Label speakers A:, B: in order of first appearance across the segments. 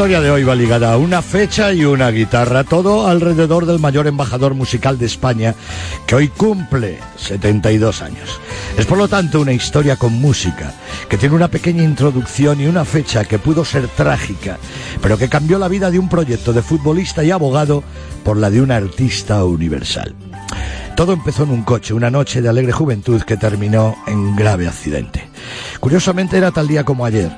A: historia de hoy va ligada a una fecha y una guitarra, todo alrededor del mayor embajador musical de España, que hoy cumple 72 años. Es por lo tanto una historia con música, que tiene una pequeña introducción y una fecha que pudo ser trágica, pero que cambió la vida de un proyecto de futbolista y abogado por la de un artista universal. Todo empezó en un coche, una noche de alegre juventud que terminó en grave accidente. Curiosamente era tal día como ayer,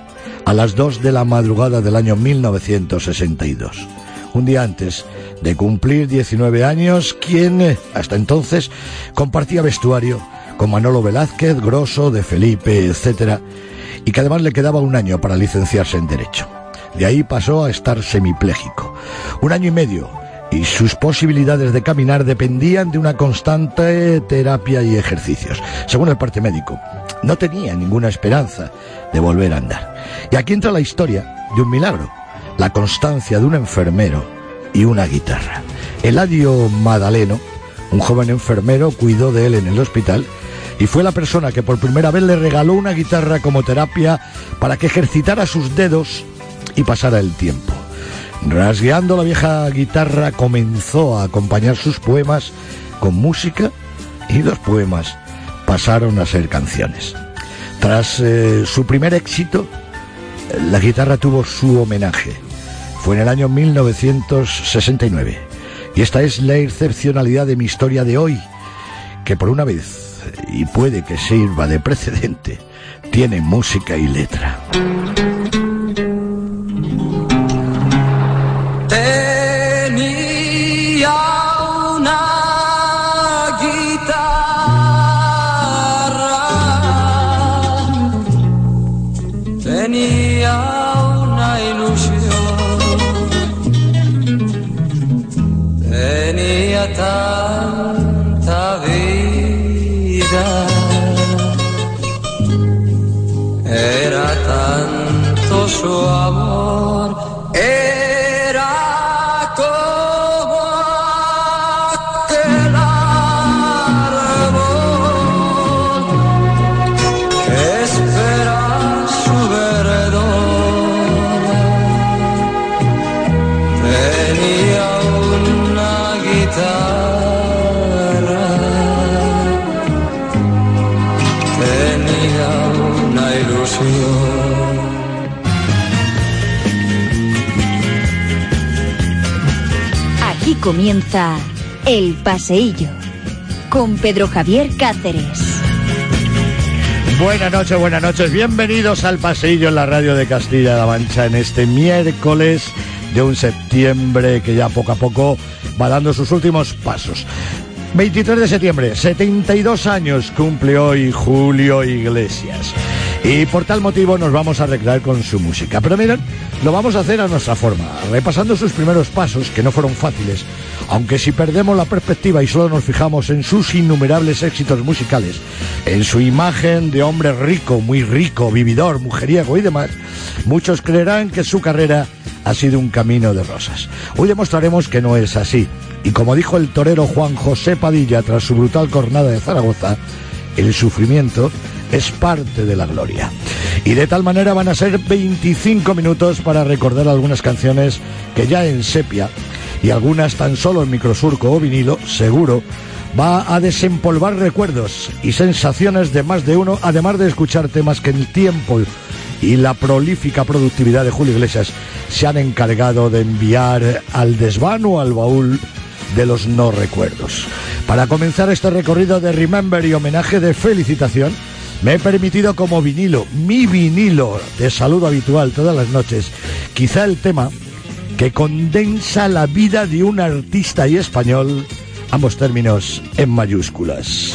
A: a las 2 de la madrugada del año 1962. Un día antes de cumplir 19 años, quien eh, hasta entonces compartía vestuario con Manolo Velázquez, Grosso, de Felipe, etc., y que además le quedaba un año para licenciarse en Derecho. De ahí pasó a estar semipléjico. Un año y medio y sus posibilidades de caminar dependían de una constante terapia y ejercicios. Según el parte médico, no tenía ninguna esperanza de volver a andar. Y aquí entra la historia de un milagro, la constancia de un enfermero y una guitarra. Eladio Madaleno, un joven enfermero, cuidó de él en el hospital y fue la persona que por primera vez le regaló una guitarra como terapia para que ejercitara sus dedos y pasara el tiempo. Rasgueando la vieja guitarra comenzó a acompañar sus poemas con música y los poemas pasaron a ser canciones. Tras eh, su primer éxito, la guitarra tuvo su homenaje. Fue en el año 1969. Y esta es la excepcionalidad de mi historia de hoy, que por una vez, y puede que sirva de precedente, tiene música y letra.
B: El Paseillo con Pedro Javier Cáceres.
A: Buenas noches, buenas noches. Bienvenidos al Paseillo en la radio de Castilla-La Mancha en este miércoles de un septiembre que ya poco a poco va dando sus últimos pasos. 23 de septiembre, 72 años cumple hoy Julio Iglesias. Y por tal motivo nos vamos a recrear con su música. Pero miren, lo vamos a hacer a nuestra forma, repasando sus primeros pasos, que no fueron fáciles, aunque si perdemos la perspectiva y solo nos fijamos en sus innumerables éxitos musicales, en su imagen de hombre rico, muy rico, vividor, mujeriego y demás, muchos creerán que su carrera ha sido un camino de rosas. Hoy demostraremos que no es así. Y como dijo el torero Juan José Padilla tras su brutal cornada de Zaragoza, el sufrimiento es parte de la gloria. Y de tal manera van a ser 25 minutos para recordar algunas canciones que ya en sepia y algunas tan solo en microsurco o vinilo, seguro, va a desempolvar recuerdos y sensaciones de más de uno, además de escuchar temas que el tiempo y la prolífica productividad de Julio Iglesias se han encargado de enviar al desván o al baúl de los no recuerdos. Para comenzar este recorrido de Remember y homenaje de felicitación, me he permitido como vinilo, mi vinilo de saludo habitual todas las noches, quizá el tema que condensa la vida de un artista y español, ambos términos en mayúsculas.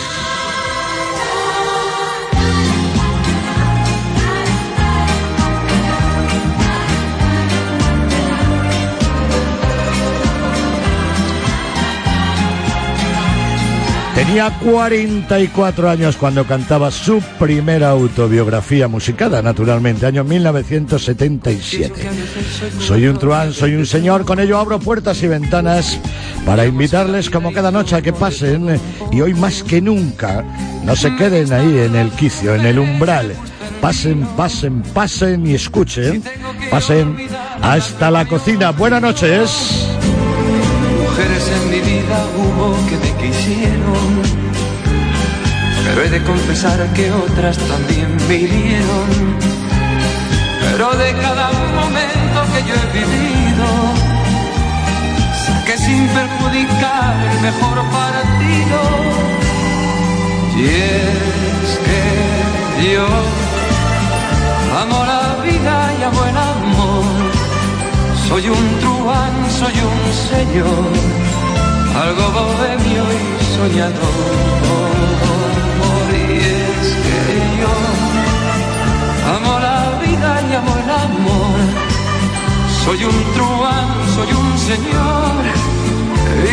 A: Tenía 44 años cuando cantaba su primera autobiografía musicada, naturalmente, año 1977. Soy un truán, soy un señor, con ello abro puertas y ventanas para invitarles como cada noche a que pasen y hoy más que nunca no se queden ahí en el quicio, en el umbral pasen, pasen, pasen y escuchen. Pasen hasta la cocina. Buenas noches.
C: Mujeres en mi vida hubo que me quisieron, pero he de confesar que otras también me. Pero de cada momento que yo he vivido, saqué sin perjudicar el mejor partido. Y es Soy un truán, soy un señor, algo bohemio y soñador. Y es que yo amo la vida y amo el amor. Soy un truán, soy un señor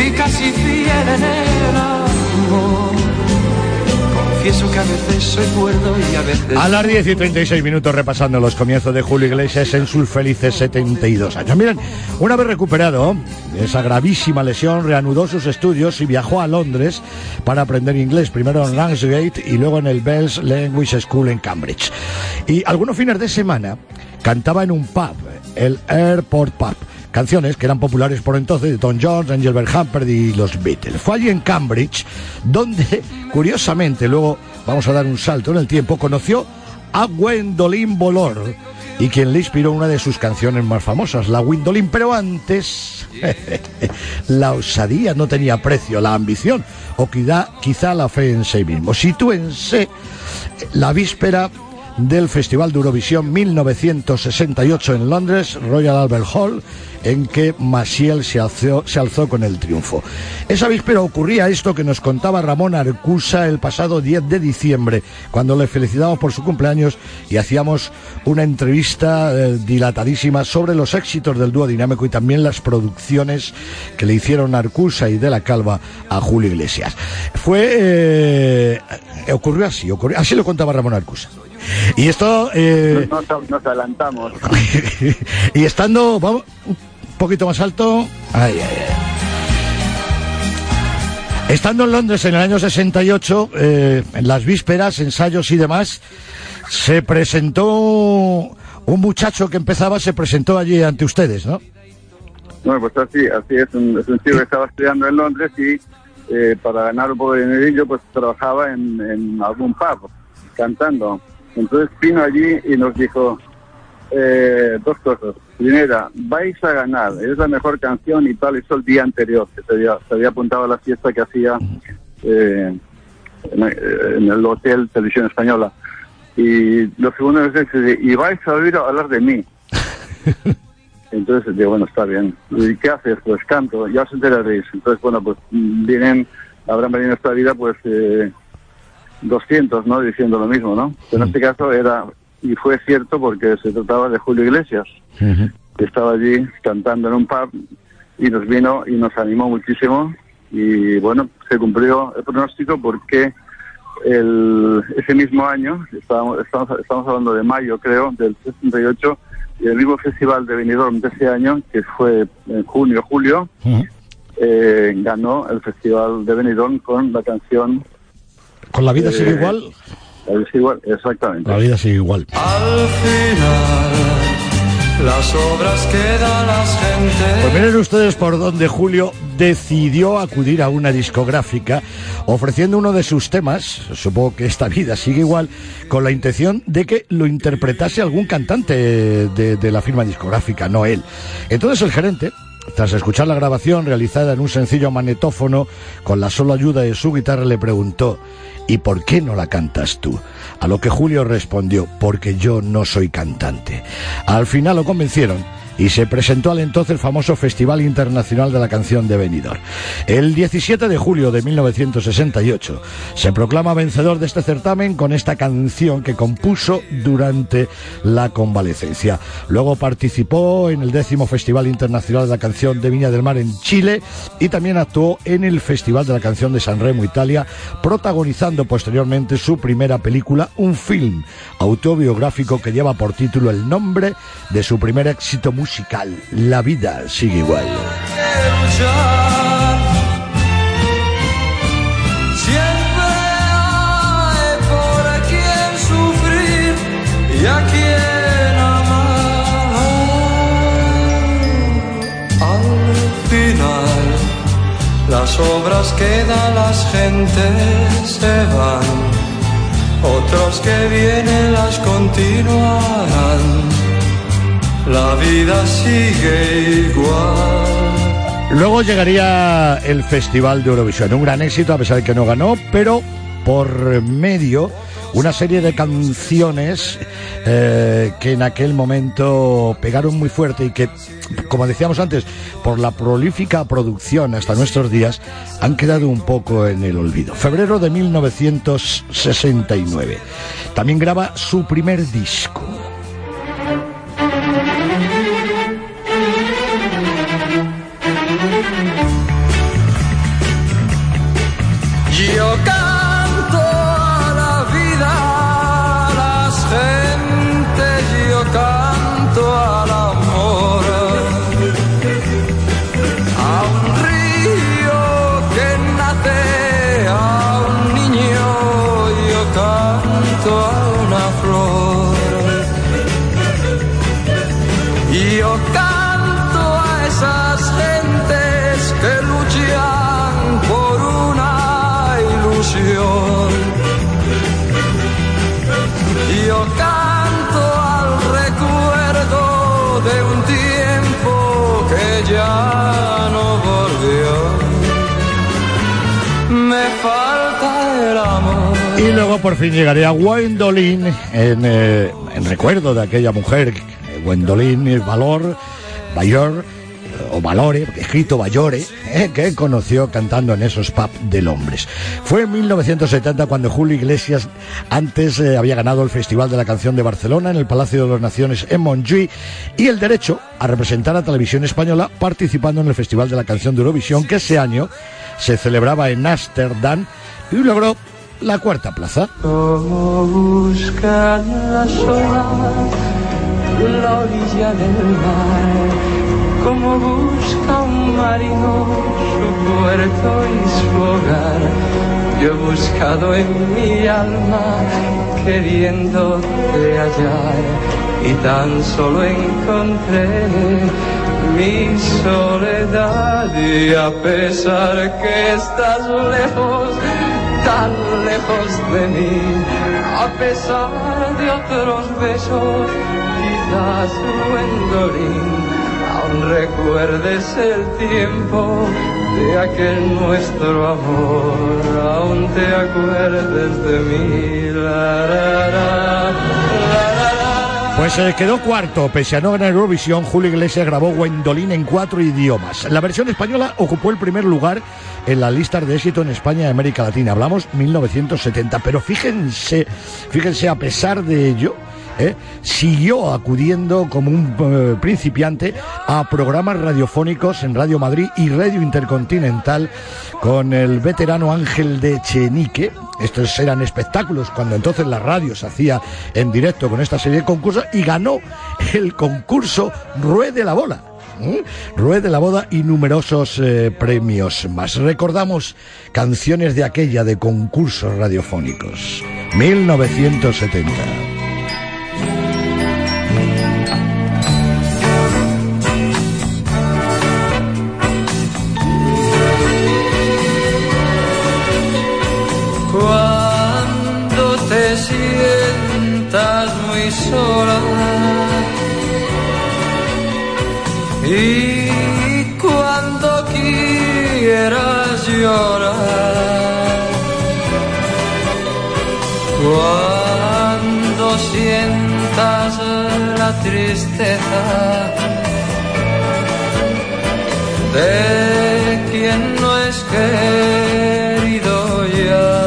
C: y casi fiel en el amor. Confieso que a veces soy cuerdo y a veces...
A: A las 10 y 36 minutos repasando los comienzos de Julio Iglesias en sus felices 72 años. Miren, una vez recuperado de esa gravísima lesión, reanudó sus estudios y viajó a Londres para aprender inglés, primero en Ramsgate y luego en el Bells Language School en Cambridge. Y algunos fines de semana cantaba en un pub, el Airport Pub canciones que eran populares por entonces de Tom Jones, Engelbert Humperdinck y los Beatles. Fue allí en Cambridge donde, curiosamente, luego vamos a dar un salto en el tiempo, conoció a Gwendolyn Bolor y quien le inspiró una de sus canciones más famosas, la Gwendolyn, pero antes la osadía no tenía precio, la ambición o quizá, quizá la fe en sí mismo. Sitúense la víspera del Festival de Eurovisión 1968 en Londres, Royal Albert Hall, en que Maciel se alzó, con el triunfo. Esa víspera ocurría esto que nos contaba Ramón Arcusa el pasado 10 de diciembre, cuando le felicitamos por su cumpleaños y hacíamos una entrevista eh, dilatadísima sobre los éxitos del dúo dinámico y también las producciones que le hicieron Arcusa y de la Calva a Julio Iglesias. Fue... Eh, ocurrió así, ocurrió, así lo contaba Ramón Arcusa. Y esto... Eh,
D: nos, nos, nos, adelantamos.
A: y estando, vamos, un poquito más alto... Ay, ay, ay. Estando en Londres en el año 68, eh, en las vísperas, ensayos y demás, se presentó un muchacho que empezaba, se presentó allí ante ustedes, ¿no?
D: Bueno, pues así, así es. Un, es un chico que estaba estudiando en Londres y eh, para ganar un poco de dinerillo, pues trabajaba en, en algún pub, cantando. Entonces vino allí y nos dijo eh, dos cosas. Primera, vais a ganar, es la mejor canción y tal, eso el día anterior, que se había, se había apuntado a la fiesta que hacía eh, en, en, el hotel Televisión Española. Y lo segundo es que y vais a oír hablar de mí. Entonces, digo, bueno, está bien. ¿Y qué haces? Pues canto, ya os enteraréis. Entonces, bueno, pues vienen, habrán venido en esta vida, pues... Eh, 200, ¿no? Diciendo lo mismo, ¿no? Pero en este caso era, y fue cierto porque se trataba de Julio Iglesias, uh -huh. que estaba allí cantando en un pub y nos vino y nos animó muchísimo y bueno, se cumplió el pronóstico porque el, ese mismo año, estábamos, estamos, estamos hablando de mayo creo, del 68, y el mismo festival de Benidorm de ese año, que fue en junio, julio, uh -huh. eh, ganó el festival de Benidorm con la canción
A: ¿Con la vida eh, sigue igual?
D: La vida sigue igual, exactamente.
A: La vida sigue igual.
C: Al final, las obras que da las gentes.
A: Pues miren ustedes por donde Julio decidió acudir a una discográfica ofreciendo uno de sus temas, supongo que esta vida sigue igual, con la intención de que lo interpretase algún cantante de, de la firma discográfica, no él. Entonces el gerente, tras escuchar la grabación realizada en un sencillo magnetófono con la sola ayuda de su guitarra, le preguntó ¿Y por qué no la cantas tú? A lo que Julio respondió, porque yo no soy cantante. Al final lo convencieron y se presentó al entonces famoso Festival Internacional de la Canción de Benidorm. El 17 de julio de 1968 se proclama vencedor de este certamen con esta canción que compuso durante la convalecencia. Luego participó en el décimo Festival Internacional de la Canción de Viña del Mar en Chile y también actuó en el Festival de la Canción de San Remo, Italia, protagonizando posteriormente su primera película, un film autobiográfico que lleva por título el nombre de su primer éxito musical la vida sigue igual.
C: Siempre hay por quien sufrir y a quien amar. Al final, las obras quedan, las gentes se van. Otros que vienen las continuarán la vida sigue igual.
A: Luego llegaría el Festival de Eurovisión, un gran éxito a pesar de que no ganó, pero por medio una serie de canciones eh, que en aquel momento pegaron muy fuerte y que, como decíamos antes, por la prolífica producción hasta nuestros días, han quedado un poco en el olvido. Febrero de 1969. También graba su primer disco. Luego por fin llegaría Gwendolyn en, eh, en recuerdo de aquella mujer, eh, Gwendolyn Valor, Bayor, o Valore, escrito Bayore, eh, que conoció cantando en esos pubs de Londres. Fue en 1970 cuando Julio Iglesias antes había ganado el Festival de la Canción de Barcelona en el Palacio de las Naciones en Montjuïc y el derecho a representar a Televisión Española participando en el Festival de la Canción de Eurovisión que ese año se celebraba en Ámsterdam y logró la cuarta plaza.
C: Como buscan las olas la orilla del mar, como busca un marino su puerto y su hogar. Yo he buscado en mi alma queriéndote hallar y tan solo encontré mi soledad y a pesar que estás lejos tan lejos de mí, a pesar de otros besos, quizás Gwendolyn, aún recuerdes el tiempo de aquel nuestro amor, aún te acuerdes de mí. La.
A: Pues se quedó cuarto, pese a no ganar Eurovisión, Julio Iglesias grabó Gwendolyn en cuatro idiomas. La versión española ocupó el primer lugar en las listas de éxito en España y América Latina. Hablamos 1970, pero fíjense, fíjense a pesar de ello, ¿eh? siguió acudiendo como un eh, principiante a programas radiofónicos en Radio Madrid y Radio Intercontinental con el veterano Ángel de Chenique. Estos eran espectáculos cuando entonces la radio se hacía en directo con esta serie de concursos y ganó el concurso Ruede la Bola. ¿eh? Ruede la boda y numerosos premios más. Recordamos canciones de aquella de concursos radiofónicos. 1970.
C: Y cuando quieras llorar, cuando sientas la tristeza de quien no es querido ya.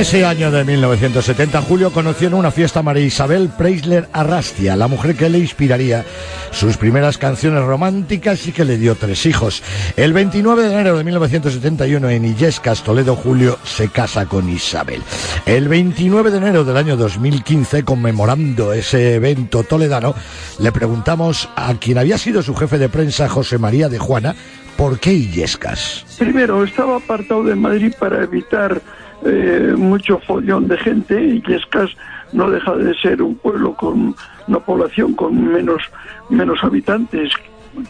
A: Ese año de 1970, Julio conoció en una fiesta a María Isabel Preisler Arrastia, la mujer que le inspiraría sus primeras canciones románticas y que le dio tres hijos. El 29 de enero de 1971 en Illescas, Toledo, Julio se casa con Isabel. El 29 de enero del año 2015, conmemorando ese evento toledano, le preguntamos a quien había sido su jefe de prensa, José María de Juana, ¿por qué Illescas?
E: Primero, estaba apartado de Madrid para evitar eh, mucho follón de gente y Yescas no deja de ser un pueblo con una población con menos, menos habitantes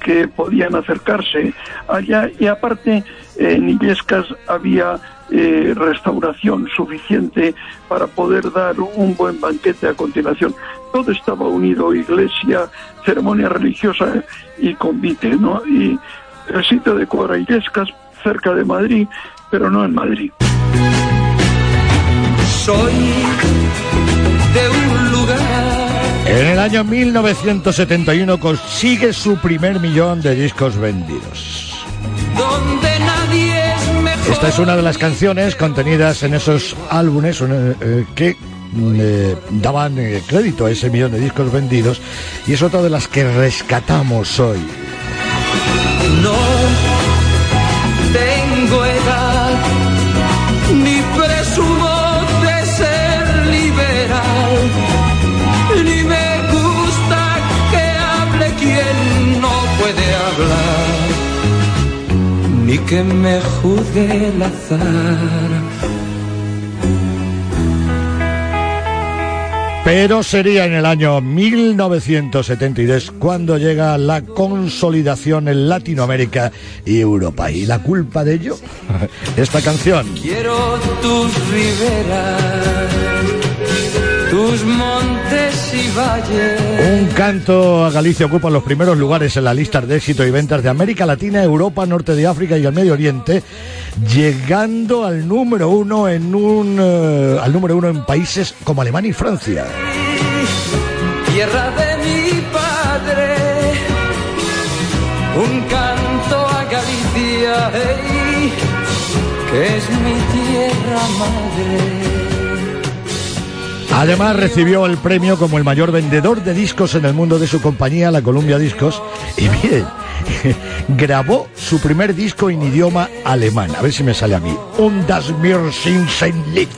E: que podían acercarse allá y aparte en Illescas había eh, restauración suficiente para poder dar un buen banquete a continuación. Todo estaba unido, iglesia, ceremonia religiosa y convite, ¿no? Y el sitio de Cuadra Illescas, cerca de Madrid, pero no en Madrid
C: soy de un lugar.
A: En el año 1971 consigue su primer millón de discos vendidos.
C: Donde nadie es mejor.
A: Esta es una de las canciones contenidas en esos álbumes eh, que eh, daban eh, crédito a ese millón de discos vendidos y es otra de las que rescatamos hoy.
C: Que me juzgue el azar.
A: Pero sería en el año 1973 cuando llega la consolidación en Latinoamérica y Europa. ¿Y la culpa de ello? Esta canción.
C: Quiero tus riberas, tus montes
A: Un canto a Galicia ocupa los primeros lugares en las listas de éxito y ventas de América Latina, Europa, Norte de África y el Medio Oriente, llegando al número uno en un eh, al número uno en países como Alemania y Francia.
C: Tierra de mi padre, un canto a Galicia, que es mi tierra madre.
A: Además recibió el premio como el mayor vendedor de discos en el mundo de su compañía, la Columbia Discos. Y miren, grabó su primer disco en idioma alemán. A ver si me sale a mí. Un Das mir Lied.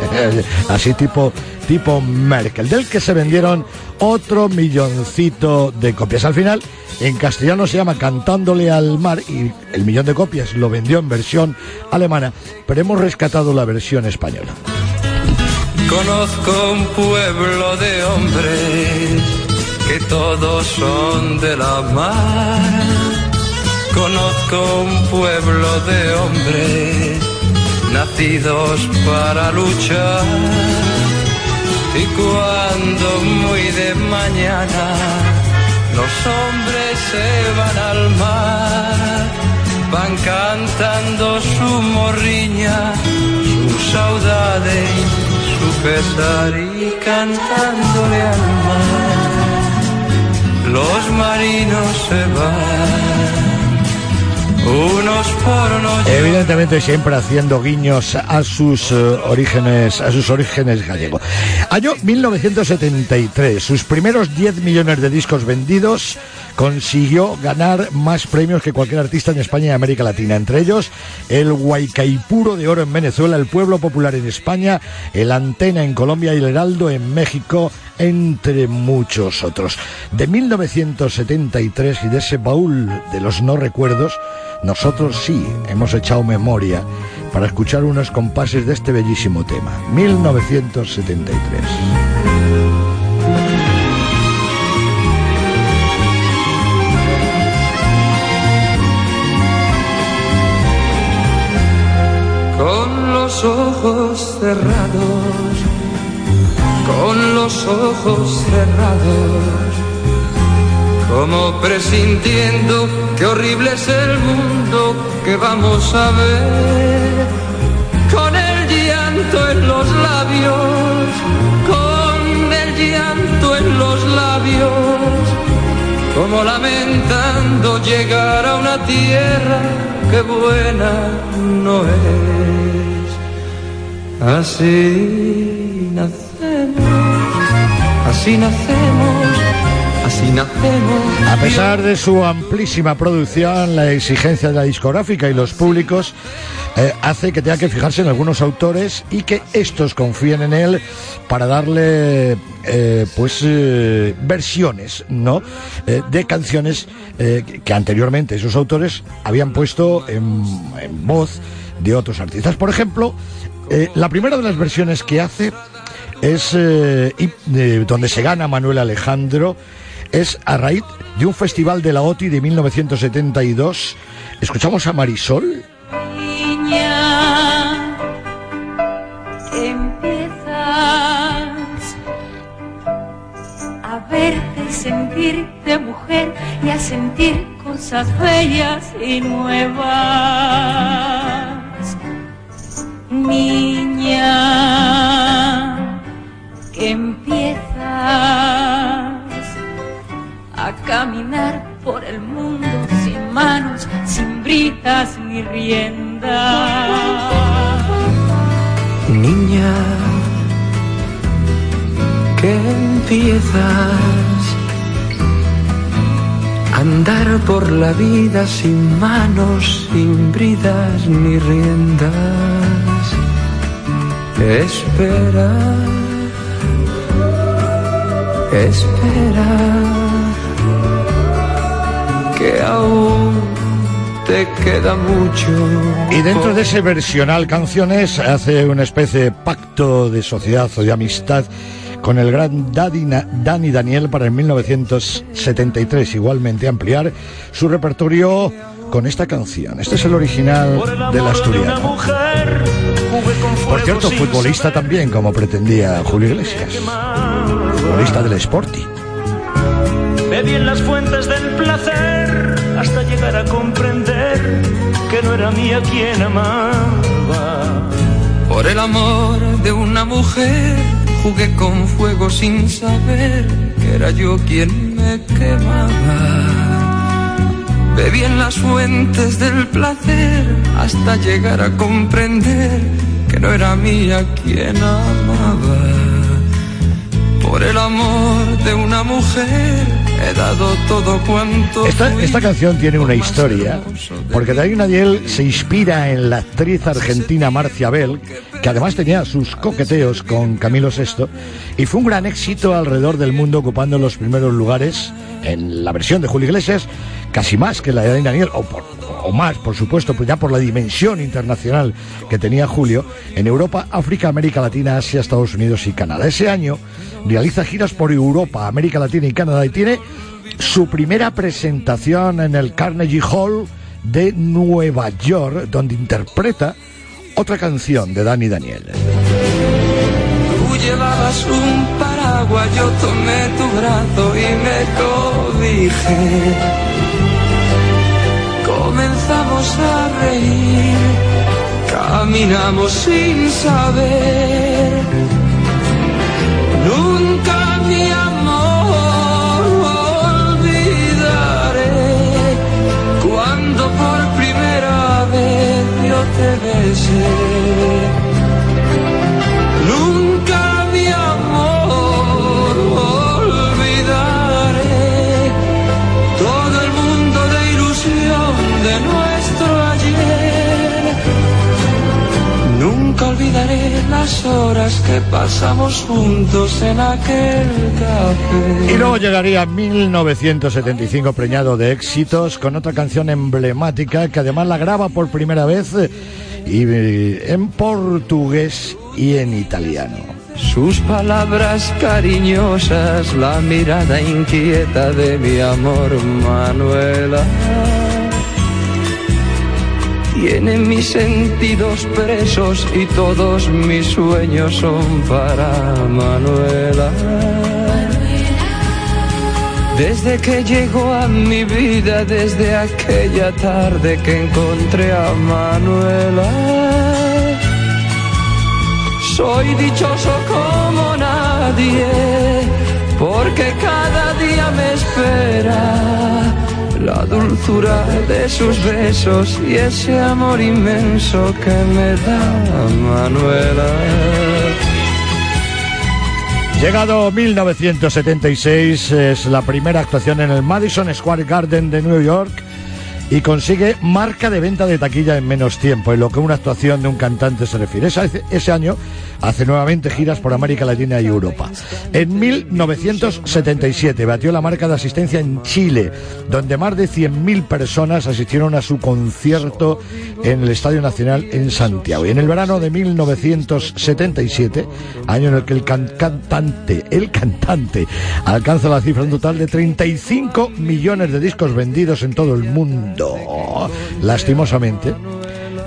A: Así tipo, tipo Merkel. Del que se vendieron otro milloncito de copias. Al final, en castellano se llama Cantándole al mar y el millón de copias lo vendió en versión alemana, pero hemos rescatado la versión española.
C: Conozco un pueblo de hombres que todos son de la mar. Conozco un pueblo de hombres nacidos para luchar. Y cuando muy de mañana los hombres se van al mar, van cantando su morriña, su saudade pesar y cantándole al mar. Los marinos se van, unos por.
A: Evidentemente siempre haciendo guiños a sus eh, orígenes, a sus orígenes gallegos. Año 1973, sus primeros 10 millones de discos vendidos consiguió ganar más premios que cualquier artista en España y América Latina, entre ellos el Huaycaipuro de Oro en Venezuela, el Pueblo Popular en España, el Antena en Colombia y el Heraldo en México, entre muchos otros. De 1973 y de ese baúl de los no recuerdos, nosotros sí hemos echado memoria para escuchar unos compases de este bellísimo tema, 1973.
C: Con los ojos cerrados, con los ojos cerrados, como presintiendo que horrible es el mundo que vamos a ver, con el llanto en los labios, con el llanto en los labios, como lamentando llegar a una tierra que buena no es. Así nacemos, así nacemos, así nacemos.
A: A pesar de su amplísima producción, la exigencia de la discográfica y los públicos eh, hace que tenga que fijarse en algunos autores y que estos confíen en él para darle eh, pues eh, versiones no de canciones que anteriormente esos autores habían puesto en, en voz de otros artistas por ejemplo la primera de las versiones que hace es eh, donde se gana Manuel Alejandro es a raíz de un festival de la OTI de 1972 escuchamos a Marisol
F: niña, empiezas a verte y sentirte mujer y a sentir cosas bellas y nuevas. Niña, que caminar por el mundo sin manos, sin bridas ni riendas.
C: Niña, que empiezas a andar por la vida sin manos, sin bridas ni riendas. Espera, espera, que aún te queda mucho.
A: Y dentro de ese versional canciones hace una especie de pacto de sociedad o de amistad con el gran Dani, Daniel para en 1973 igualmente ampliar su repertorio con esta canción. Este es el original del asturiano. Por cierto, futbolista también, como pretendía Julio Iglesias. Futbolista del Sporting.
G: Bebí en las fuentes del placer hasta llegar a comprender que no era mía quien amaba.
C: Por el amor de una mujer jugué con fuego sin saber que era yo quien me quemaba. Bebí en las fuentes del placer hasta llegar a comprender que no era mía quien amaba. Por el amor de una mujer he dado todo cuanto
A: Esta, esta canción tiene una historia, porque Dani Daniel se inspira en la actriz argentina Marcia Bell, que además tenía sus coqueteos con Camilo VI, y fue un gran éxito alrededor del mundo ocupando los primeros lugares en la versión de Julio Iglesias, casi más que la de Dani Daniel, o, por- o más, por supuesto, pues ya por la dimensión internacional que tenía Julio, en Europa, África, América Latina, Asia, Estados Unidos y Canadá. Ese año realiza giras por Europa, América Latina y Canadá y tiene su primera presentación en el Carnegie Hall de Nueva York, donde interpreta otra canción de Dani Daniel.
C: Llevabas un paraguas, tomé tu brazo y me cobijé. Comenzamos a reír, caminamos sin saber. Las horas que pasamos juntos en aquel café.
A: Y luego llegaría 1975 preñado de éxitos con otra canción emblemática que además la graba por primera vez eh, y eh, en portugués y en italiano.
C: Sus palabras cariñosas, la mirada inquieta de mi amor, Manuela. Tiene mis sentidos presos y todos mis sueños son para Manuela. Desde que llegó a mi vida, desde aquella tarde que encontré a Manuela. Soy dichoso como nadie, porque cada día me espera la dulzura de sus besos y ese amor inmenso que me da Manuela.
A: Llegado 1976, es la primera actuación en el Madison Square Garden de New York y consigue marca de venta de taquilla en menos tiempo, en lo que una actuación de un cantante se refiere. Ese, ese año hace nuevamente giras por América Latina y Europa. En 1977 batió la marca de asistencia en Chile, donde más de 100.000 personas asistieron a su concierto en el Estadio Nacional en Santiago. Y en el verano de 1977, año en el que el can- cantante, el cantante, alcanza la cifra en total de 35 millones de discos vendidos en todo el mundo. Lastimosamente,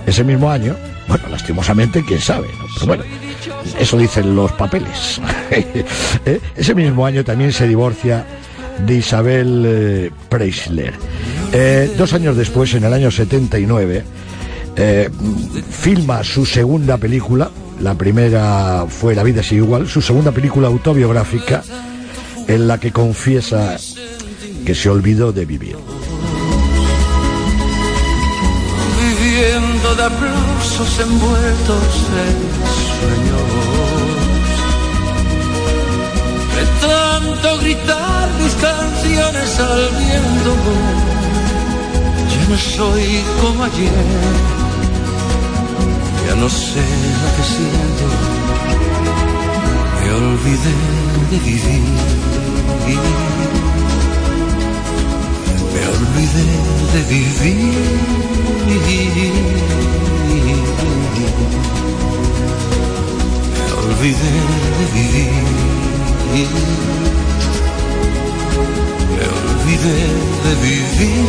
A: ese mismo año, bueno, lastimosamente, quién sabe, ¿no? Pero bueno, eso dicen los papeles. ¿Eh? Ese mismo año también se divorcia de Isabel eh, Preisler. Eh, dos años después, en el año 79, eh, filma su segunda película. La primera fue La vida sigue igual. Su segunda película autobiográfica, en la que confiesa que se olvidó de vivir.
C: De aplausos envueltos en sueños. De tanto gritar mis canciones al viento, ya no soy como ayer, ya no sé lo que siento, me olvidé de vivir. Olvidé de vivir. Me olvidé de vivir. Me olvidé de vivir.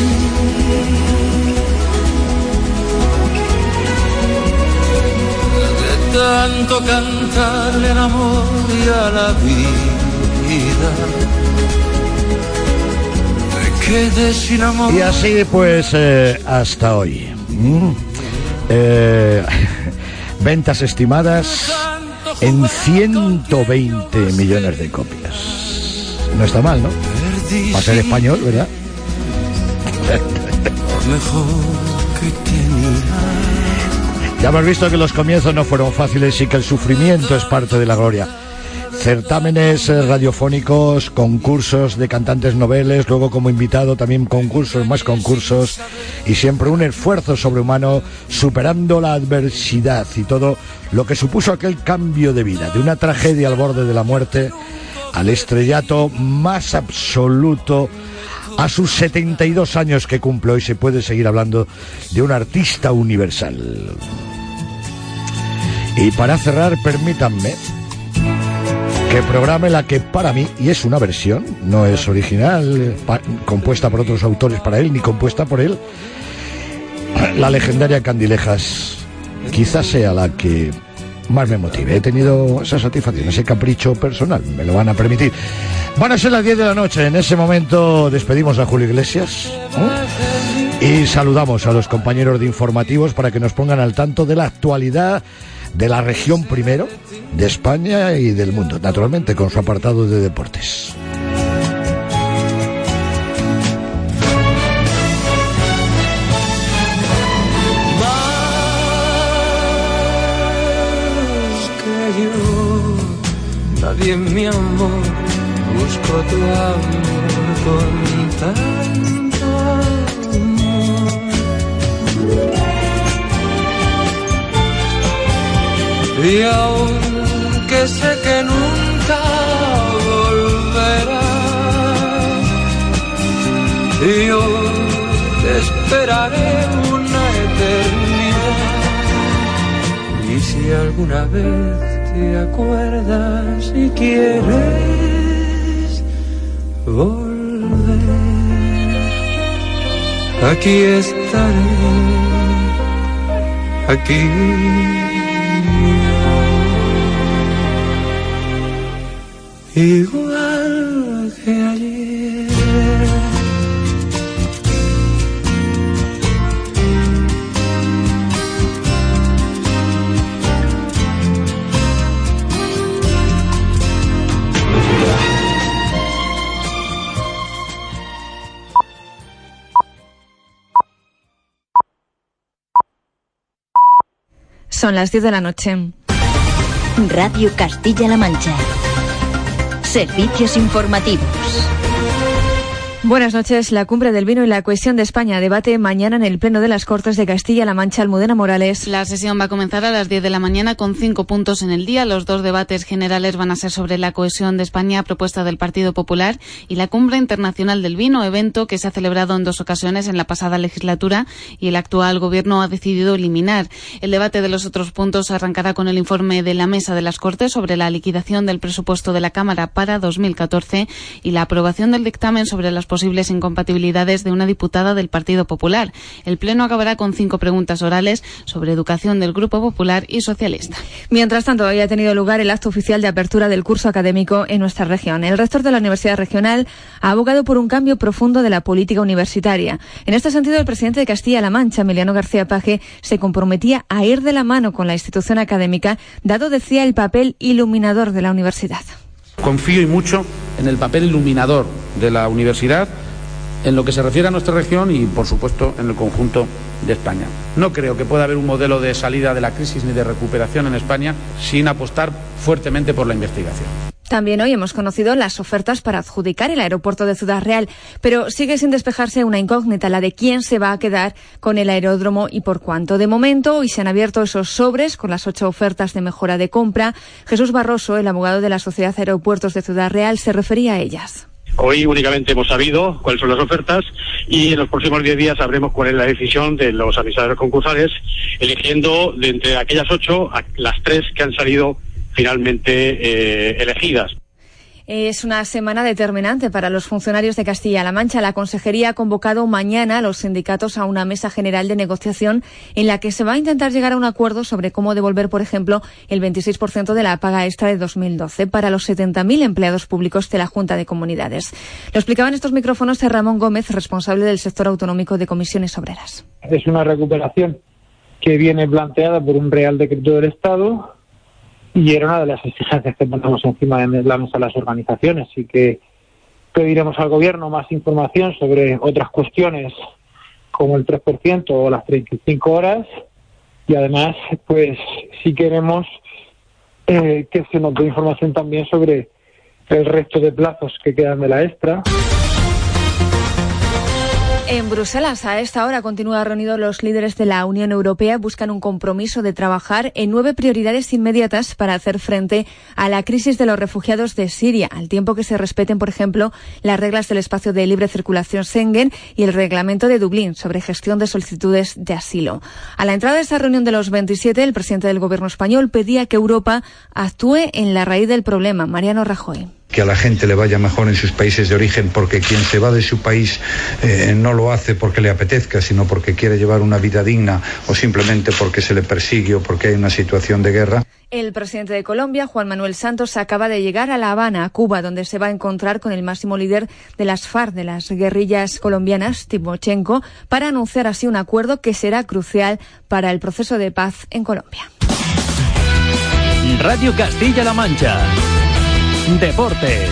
C: De tanto cantarle al amor y a la vida.
A: Y así pues eh, hasta hoy. Mm. Eh, ventas estimadas en 120 millones de copias. No está mal, ¿no? Para ser español, ¿verdad? Ya hemos visto que los comienzos no fueron fáciles y que el sufrimiento es parte de la gloria. Certámenes eh, radiofónicos, concursos de cantantes noveles, luego como invitado también concursos, más concursos y siempre un esfuerzo sobrehumano superando la adversidad y todo lo que supuso aquel cambio de vida, de una tragedia al borde de la muerte al estrellato más absoluto a sus 72 años que cumple hoy se puede seguir hablando de un artista universal. Y para cerrar, permítanme que programe la que para mí, y es una versión, no es original, compuesta por otros autores para él, ni compuesta por él, la legendaria Candilejas quizás sea la que más me motive. He tenido esa satisfacción, ese capricho personal, me lo van a permitir. Van a ser las 10 de la noche, en ese momento despedimos a Julio Iglesias y saludamos a los compañeros de informativos para que nos pongan al tanto de la actualidad de la región primero, de España y del mundo, naturalmente con su apartado de deportes.
C: Nadie mi amor, busco tu amor Y aunque sé que nunca volverás, yo te esperaré una eternidad. Y si alguna vez te acuerdas y quieres volver, aquí estaré, aquí. igual que ayer.
H: Son las 10 de la noche.
B: Radio Castilla-La Mancha. Servicios informativos.
H: Buenas noches. La cumbre del vino y la cohesión de España debate mañana en el Pleno de las Cortes de Castilla-La Mancha. Almudena Morales.
I: La sesión va a comenzar a las 10 de la mañana con cinco puntos en el día. Los dos debates generales van a ser sobre la cohesión de España, propuesta del Partido Popular, y la cumbre internacional del vino, evento que se ha celebrado en dos ocasiones en la pasada legislatura y el actual gobierno ha decidido eliminar. El debate de los otros puntos arrancará con el informe de la Mesa de las Cortes sobre la liquidación del presupuesto de la Cámara para 2014 y la aprobación del dictamen sobre las posibles incompatibilidades de una diputada del Partido Popular. El Pleno acabará con cinco preguntas orales sobre educación del Grupo Popular y Socialista.
H: Mientras tanto, hoy ha tenido lugar el acto oficial de apertura del curso académico en nuestra región. El rector de la Universidad Regional ha abogado por un cambio profundo de la política universitaria. En este sentido, el presidente de Castilla-La Mancha, Emiliano García Paje, se comprometía a ir de la mano con la institución académica, dado, decía, el papel iluminador de la universidad.
J: Confío y mucho en el papel iluminador de la universidad en lo que se refiere a nuestra región y, por supuesto, en el conjunto de España. No creo que pueda haber un modelo de salida de la crisis ni de recuperación en España sin apostar fuertemente por la investigación.
H: También hoy hemos conocido las ofertas para adjudicar el aeropuerto de Ciudad Real, pero sigue sin despejarse una incógnita, la de quién se va a quedar con el aeródromo y por cuánto. De momento, hoy se han abierto esos sobres con las ocho ofertas de mejora de compra. Jesús Barroso, el abogado de la Sociedad Aeropuertos de Ciudad Real, se refería a ellas.
K: Hoy únicamente hemos sabido cuáles son las ofertas y en los próximos 10 días sabremos cuál es la decisión de los administradores concursales, eligiendo de entre aquellas ocho las tres que han salido finalmente eh, elegidas.
H: Es una semana determinante para los funcionarios de Castilla-La Mancha. La Consejería ha convocado mañana a los sindicatos a una mesa general de negociación en la que se va a intentar llegar a un acuerdo sobre cómo devolver, por ejemplo, el 26% de la paga extra de 2012 para los 70.000 empleados públicos de la Junta de Comunidades. Lo explicaba en estos micrófonos Ramón Gómez, responsable del sector autonómico de comisiones obreras.
L: Es una recuperación que viene planteada por un Real Decreto del Estado y era una de las exigencias que ponemos encima de la mesa las organizaciones y que pediremos al gobierno más información sobre otras cuestiones como el 3% o las 35 horas y además pues si queremos eh, que se nos dé información también sobre el resto de plazos que quedan de la extra.
H: En Bruselas, a esta hora, continúa reunidos los líderes de la Unión Europea. Buscan un compromiso de trabajar en nueve prioridades inmediatas para hacer frente a la crisis de los refugiados de Siria, al tiempo que se respeten, por ejemplo, las reglas del espacio de libre circulación Schengen y el reglamento de Dublín sobre gestión de solicitudes de asilo. A la entrada de esta reunión de los 27, el presidente del Gobierno español pedía que Europa actúe en la raíz del problema. Mariano Rajoy
M: que a la gente le vaya mejor en sus países de origen, porque quien se va de su país eh, no lo hace porque le apetezca, sino porque quiere llevar una vida digna o simplemente porque se le persigue o porque hay una situación de guerra.
H: El presidente de Colombia, Juan Manuel Santos, acaba de llegar a La Habana, Cuba, donde se va a encontrar con el máximo líder de las FARC, de las guerrillas colombianas, Timochenko, para anunciar así un acuerdo que será crucial para el proceso de paz en Colombia.
N: Radio Castilla-La Mancha. Deportes.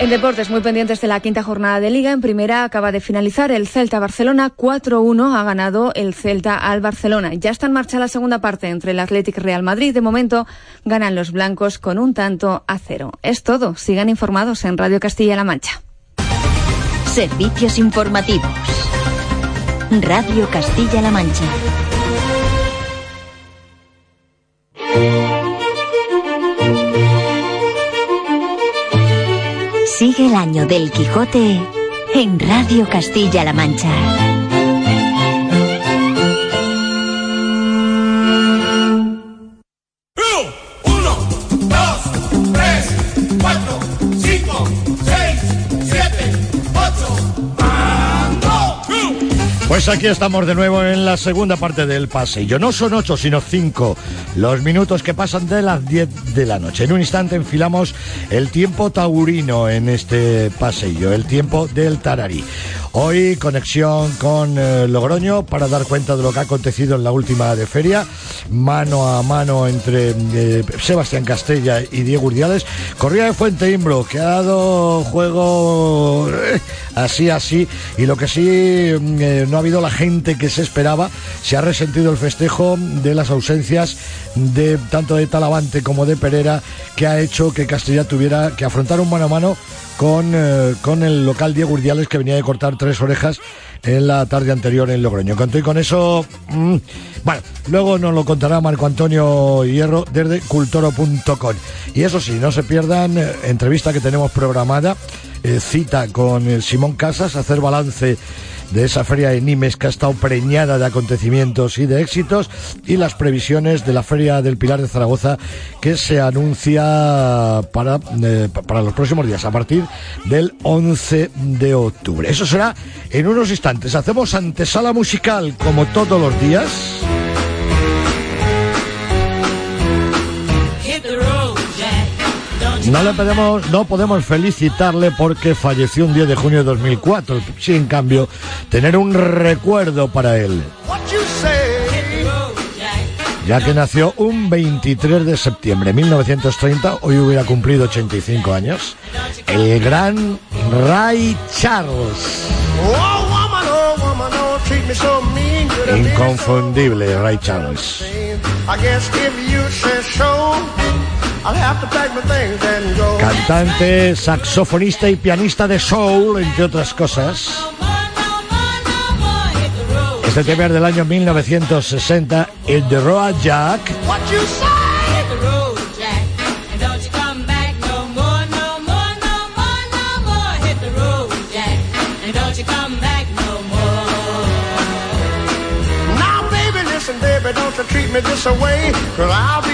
H: En deportes, muy pendientes de la quinta jornada de liga, en primera acaba de finalizar el Celta Barcelona 4-1, ha ganado el Celta al Barcelona. Ya está en marcha la segunda parte entre el Athletic Real Madrid. De momento ganan los blancos con un tanto a cero. Es todo. Sigan informados en Radio Castilla-La Mancha.
B: Servicios informativos. Radio Castilla-La Mancha. Sigue el año del Quijote en Radio Castilla-La Mancha.
A: Pues aquí estamos de nuevo en la segunda parte del pasillo. No son ocho, sino cinco los minutos que pasan de las diez de la noche. En un instante enfilamos el tiempo taurino en este pasillo, el tiempo del tararí. Hoy conexión con eh, Logroño para dar cuenta de lo que ha acontecido en la última de feria, mano a mano entre eh, Sebastián Castella y Diego Urdiales. Corría de Fuente Imbro, que ha dado juego eh, así, así. Y lo que sí mm, no ha habido la gente que se esperaba, se ha resentido el festejo de las ausencias de tanto de Talavante como de Pereira, que ha hecho que Castilla tuviera que afrontar un mano a mano con, eh, con el local Diego Urdiales que venía de cortar tres orejas en la tarde anterior en Logroño. Con y con eso, mm, bueno, luego nos lo contará Marco Antonio Hierro desde cultoro.com. Y eso sí, no se pierdan eh, entrevista que tenemos programada, eh, cita con eh, Simón Casas, hacer balance de esa feria de Nimes que ha estado preñada de acontecimientos y de éxitos y las previsiones de la feria del Pilar de Zaragoza que se anuncia para, pa- para los próximos días a partir del 11 de octubre. Eso será en unos instantes. Hacemos antesala musical como todos los días. No le podemos, no podemos felicitarle porque falleció un 10 de junio de 2004. Sí, en cambio, tener un recuerdo para él. ya que nació un 23 de septiembre de 1930, hoy hubiera cumplido 85 años, el gran Ray Charles.
O: Oh, oh, meanest
A: Inconfundible Ray Charles. Cantante, saxofonista y pianista de soul, entre otras cosas. Este tema es del año 1960, el The Road Jack.
O: What you say? Hit the road, Jack. And don't you come back no more, no more, no more, no more. Hit the road, Jack. And don't you come back no more. Now, baby, listen, baby, don't you treat me this away. Cause I'll be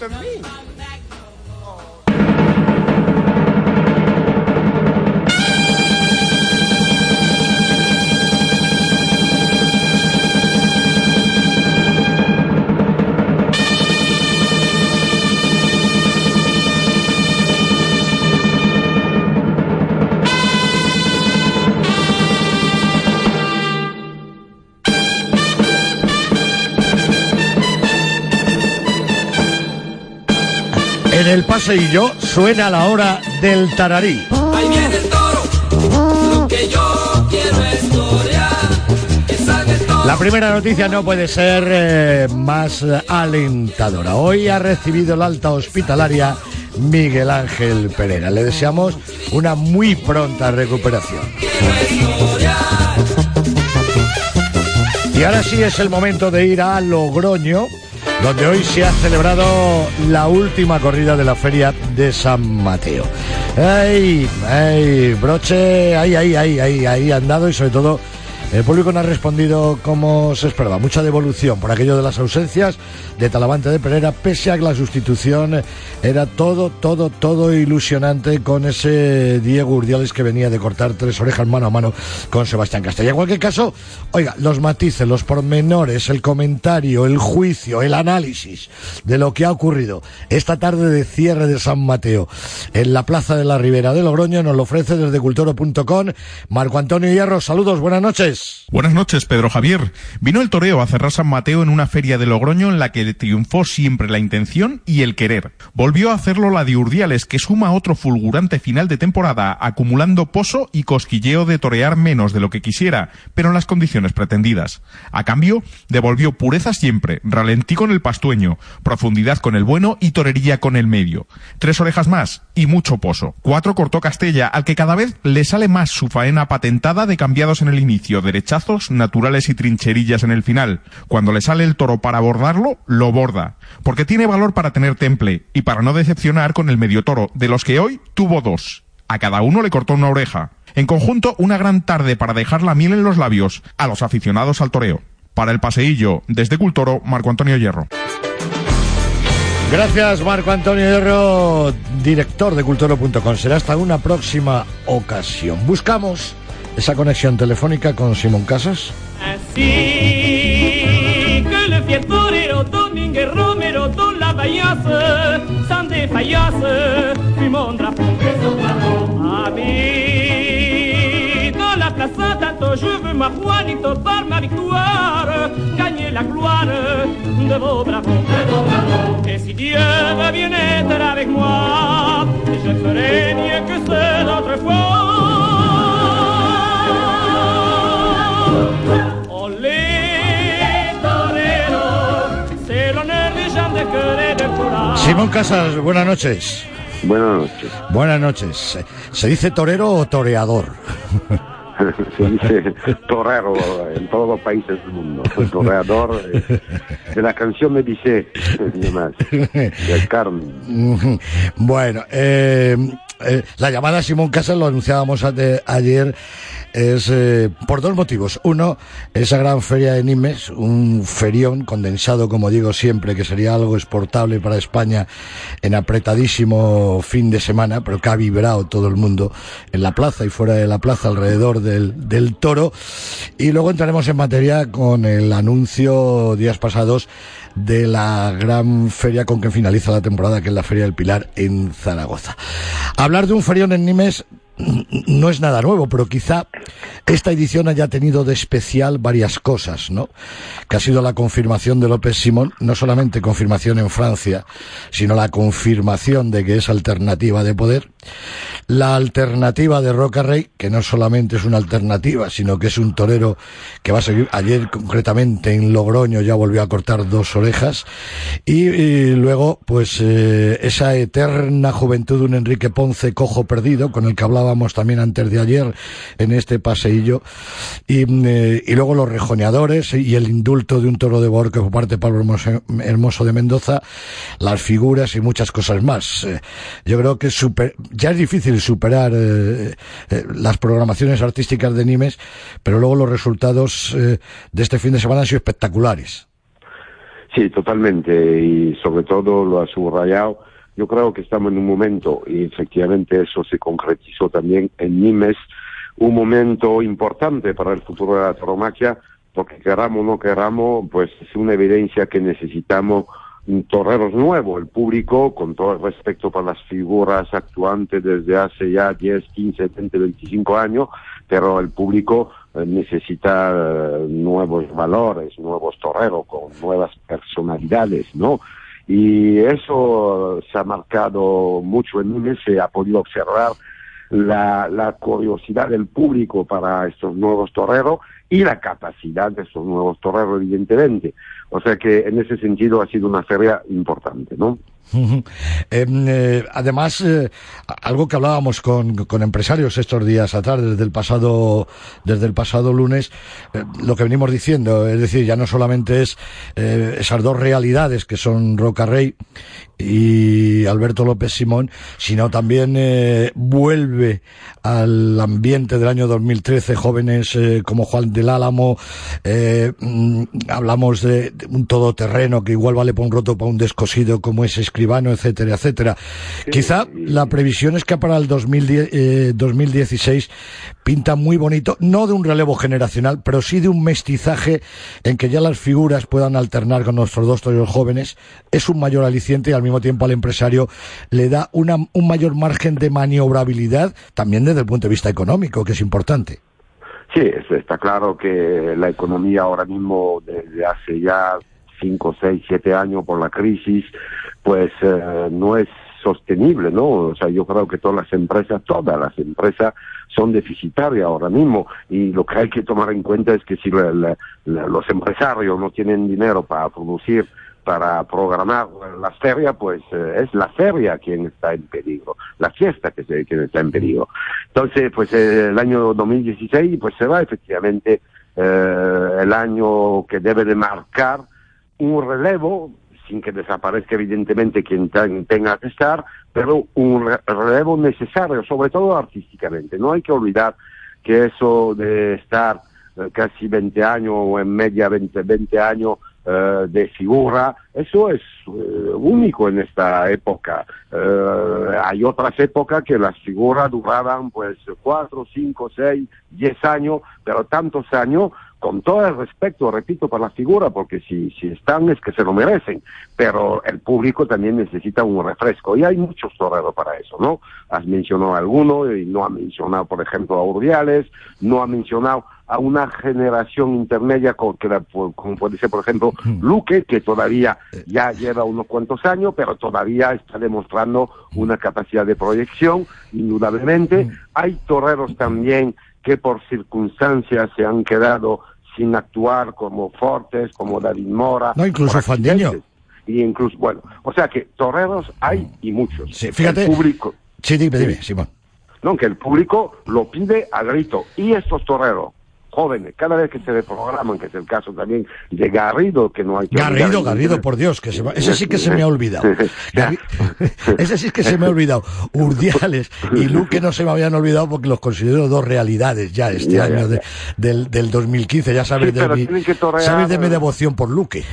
O: For me.
A: En el paseillo suena la hora del tararí.
O: Ahí viene el toro. Lo que yo quiero es torear. Que salga el toro.
A: La primera noticia no puede ser eh, más alentadora. Hoy ha recibido la alta hospitalaria Miguel Ángel Pereira. Le deseamos una muy pronta recuperación. Y ahora sí es el momento de ir a Logroño, donde hoy se ha celebrado la última corrida de la feria de San Mateo. ¡Ay! ¡Ay! Broche, ahí, ahí, ahí, ahí, ahí han dado y sobre todo el público no ha respondido como se esperaba. Mucha devolución por aquello de las ausencias de Talavante de Pereira, pese a que la sustitución era todo, todo, todo ilusionante con ese Diego Urdiales que venía de cortar tres orejas mano a mano con Sebastián Castella. En cualquier caso, oiga, los matices, los pormenores, el comentario, el juicio, el análisis de lo que ha ocurrido esta tarde de cierre de San Mateo en la Plaza de la Ribera de Logroño nos lo ofrece desde cultoro.com Marco Antonio Hierro. Saludos, buenas noches.
P: Buenas noches, Pedro Javier. Vino el toreo a cerrar San Mateo en una feria de Logroño en la que triunfó siempre la intención y el querer. Volvió a hacerlo la de Urdiales, que suma otro fulgurante final de temporada, acumulando pozo y cosquilleo de torear menos de lo que quisiera, pero en las condiciones pretendidas. A cambio, devolvió pureza siempre, ralentí con el pastueño, profundidad con el bueno y torería con el medio. Tres orejas más y mucho pozo. Cuatro cortó Castella, al que cada vez le sale más su faena patentada de cambiados en el inicio, derechazos, naturales y trincherillas en el final. Cuando le sale el toro para abordarlo, lo borda. Porque tiene valor para tener temple y para no decepcionar con el medio toro, de los que hoy tuvo dos. A cada uno le cortó una oreja. En conjunto, una gran tarde para dejar la miel en los labios a los aficionados al toreo. Para el paseillo, desde Cultoro, Marco Antonio Hierro.
A: Gracias, Marco Antonio Hierro, director de culturo.com. Será hasta una próxima ocasión. Buscamos esa conexión telefónica con Simón Casas.
Q: Ainsi que le fier torero Domingue Romero Don la Sans défaillance Puis mon drapeau Ami Dans la place Saint-Anto Je veux ma Juanito Par ma victoire Gagner la gloire De vos bravos. Et si Dieu veut bien être avec moi Je ferai mieux que ceux d'autrefois
A: Simón Casas, buenas noches.
R: Buenas noches.
A: Buenas noches. ¿Se- ¿Se dice torero o toreador?
R: Se dice torero en todos los países del mundo. Toreador eh, de la canción me dice y demás. Del Carmen.
A: Bueno, eh, eh, la llamada Simón Casas lo anunciábamos ayer es eh, por dos motivos. Uno, esa gran feria de Nimes, un ferión condensado, como digo siempre, que sería algo exportable para España en apretadísimo fin de semana, pero que ha vibrado todo el mundo en la plaza y fuera de la plaza alrededor del, del toro. Y luego entraremos en materia con el anuncio días pasados de la gran feria con que finaliza la temporada, que es la Feria del Pilar en Zaragoza. Hablar de un ferión en Nimes no es nada nuevo, pero quizá esta edición haya tenido de especial varias cosas, ¿no? Que ha sido la confirmación de López Simón, no solamente confirmación en Francia, sino la confirmación de que es alternativa de poder, la alternativa de Roca Rey, que no solamente es una alternativa, sino que es un torero que va a seguir, ayer concretamente en Logroño ya volvió a cortar dos orejas, y, luego, pues, eh, esa eterna juventud de un Enrique Ponce cojo perdido, con el que también antes de ayer en este paseillo, y, mm, eh, y luego los rejoneadores y el indulto de un toro de Borque por parte de Pablo Hermoso, de Mendoza, las figuras y muchas cosas más. Eh, yo creo que super- ya es difícil superar eh, las programaciones artísticas de Nimes, pero luego los resultados de este fin de semana han sido espectaculares.
R: Sí, totalmente. Y sobre todo lo ha subrayado. Yo creo que estamos en un momento, y efectivamente eso se concretizó también en Nimes, un momento importante para el futuro de la tauromaquia, porque queramos o no queramos, pues es una evidencia que necesitamos toreros nuevos. El público, con todo el respeto para las figuras actuantes desde hace ya 10, 15, 20, 25 años, pero el público eh, necesita eh, nuevos valores, nuevos toreros con nuevas personalidades, ¿no? Y eso se ha marcado mucho en Nimes, se ha podido observar la, la curiosidad del público para estos nuevos toreros y la capacidad de estos nuevos toreros, evidentemente. O sea que en ese sentido ha sido una feria importante, ¿no?
A: Em, eh, además, eh, algo que hablábamos con, con empresarios estos días atrás, desde el pasado, desde el pasado lunes, eh, lo que venimos diciendo, es decir, ya no solamente es esas dos realidades que son Roca Rey y Alberto López Simón, sino también vuelve al ambiente del año 2013 jóvenes como Juan del Álamo, mm, hablamos de, un todoterreno que igual vale para un roto, para un descosido como es escribano, etcétera, etcétera. Quizá la previsión es que para el 2010, eh, 2016 pinta muy bonito, no de un relevo generacional, pero sí de un mestizaje en que ya las figuras puedan alternar con nuestros dos toreros jóvenes. Es un mayor aliciente y al mismo tiempo al empresario le da una, un mayor margen de maniobrabilidad, también desde el punto de vista económico, que es importante.
R: Sí, está claro que la economía ahora mismo, desde hace ya cinco, seis, siete años por la crisis, pues eh, no es sostenible, ¿no? O sea, yo creo que todas las empresas, todas las empresas son deficitarias ahora mismo y lo que hay que tomar en cuenta es que si la- los empresarios no tienen dinero para producir para programar la feria, pues eh, es la feria quien está en peligro, la fiesta que se, quien está en peligro. Entonces, pues eh, el año 2016 pues será efectivamente eh, el año que debe de marcar un relevo sin que desaparezca evidentemente quien ten- tenga que estar, pero un re- relevo necesario, sobre todo artísticamente. No hay que olvidar que eso de estar casi 20 años o en media 20, 20 años eh, de figura, eso es eh, único en esta época. Eh, hay otras épocas que las figuras duraban pues cuatro, cinco, seis, diez años, pero tantos años con todo el respeto, repito, para la figura, porque si, si están es que se lo merecen, pero el público también necesita un refresco y hay muchos toreros para eso, ¿no? Has mencionado alguno y no ha mencionado, por ejemplo, a Urdiales, no ha mencionado a una generación intermedia co- que la- como puede ser, por ejemplo, Luque, que todavía ya lleva unos cuantos años, pero todavía está demostrando una capacidad de proyección, indudablemente. Hay toreros también que por circunstancias se han quedado sin actuar, como Fortes, como David Mora.
A: No, incluso
R: por
A: Fandiño.
R: Y incluso, bueno, o sea que toreros hay y muchos.
A: Sí, fíjate.
R: El público,
A: Sí, dime, dime, Simón.
R: no, que el público lo pide a grito. Y estos toreros, jóvenes, cada vez que se reprograman, que es el caso también de Garrido, que no hay que
A: Garrido, Garrido, por Dios, que se va- ese sí que se me ha olvidado. Ese sí que se me ha olvidado. Urdiales y Luque no se me habían olvidado porque los considero dos realidades ya este
R: Ya, ya,
A: año de- del, del 2015. Ya sabes,
R: Sí,
A: de mi, sabes de mi devoción por Luque.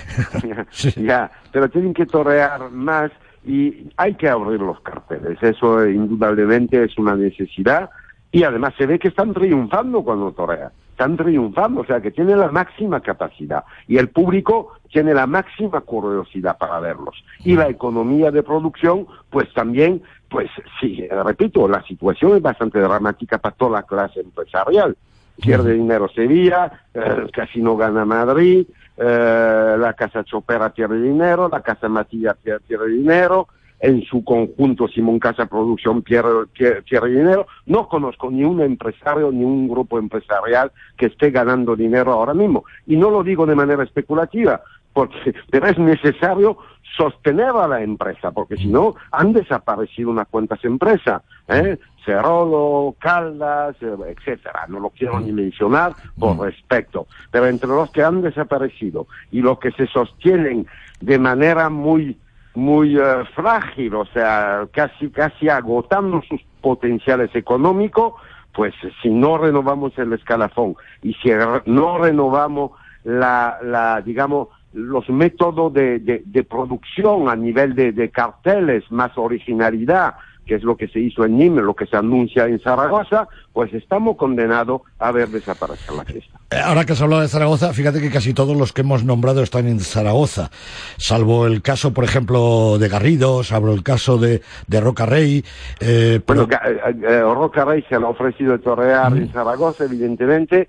R: ya, pero tienen que torear más y hay que abrir los carteles. Eso eh, indudablemente es una necesidad y además se ve que están triunfando cuando torean. Están triunfando, o sea que tienen la máxima capacidad y el público tiene la máxima curiosidad para verlos. Y la economía de producción, pues también, pues sí, eh, repito, la situación es bastante dramática para toda la clase empresarial pierde dinero Sevilla, eh, el Casino gana Madrid, eh, la Casa Chopera pierde dinero, la Casa Matilla pierde dinero, en su conjunto Simón Casa Producción pierde, pierde, pierde dinero. No conozco ni un empresario ni un grupo empresarial que esté ganando dinero ahora mismo. Y no lo digo de manera especulativa, porque, pero es necesario sostener a la empresa, porque si no, han desaparecido unas cuantas empresas, ¿eh? Cerolo, Caldas, etcétera. No lo quiero ni mencionar por respeto. Pero entre los que han desaparecido y los que se sostienen de manera muy muy eh, frágil, o sea, casi casi agotando sus potenciales económicos, pues si no renovamos el escalafón y si no renovamos la, la digamos, los métodos de, de- de producción a nivel de, de carteles, más originalidad, que es lo que se hizo en Nîmes, lo que se anuncia en Zaragoza, pues estamos condenados a ver desaparecer la fiesta.
A: Eh, Ahora que has hablado de Zaragoza, fíjate que casi todos los que hemos nombrado están en Zaragoza, salvo el caso, por ejemplo, de Garrido, salvo el caso de, de Roca Rey. eh, pero-
R: Bueno, eh, eh, Roca Rey se le ha ofrecido torear en Zaragoza, evidentemente,